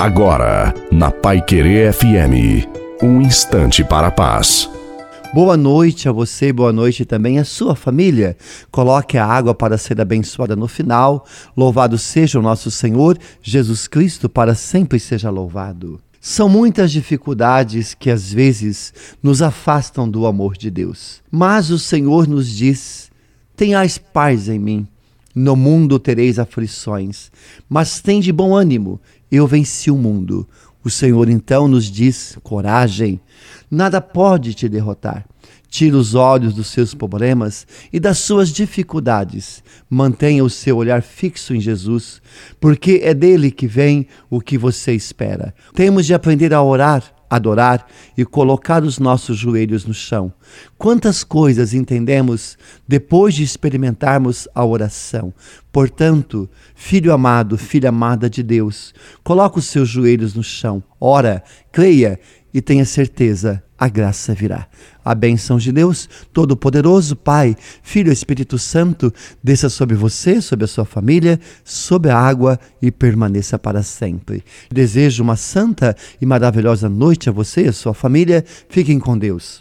Agora, na Pai Querer FM, um instante para a paz. Boa noite a você, boa noite também à sua família. Coloque a água para ser abençoada no final. Louvado seja o nosso Senhor Jesus Cristo, para sempre seja louvado. São muitas dificuldades que às vezes nos afastam do amor de Deus. Mas o Senhor nos diz: tenhais paz em mim. No mundo tereis aflições, mas tem de bom ânimo, eu venci o mundo. O Senhor então nos diz: coragem, nada pode te derrotar. Tira os olhos dos seus problemas e das suas dificuldades. Mantenha o seu olhar fixo em Jesus, porque é dele que vem o que você espera. Temos de aprender a orar adorar e colocar os nossos joelhos no chão. Quantas coisas entendemos depois de experimentarmos a oração. Portanto, filho amado, filha amada de Deus, coloque os seus joelhos no chão, ora, creia e tenha certeza, a graça virá. A bênção de Deus, Todo-Poderoso, Pai, Filho e Espírito Santo, desça sobre você, sobre a sua família, sobre a água e permaneça para sempre. Desejo uma santa e maravilhosa noite a você e a sua família. Fiquem com Deus.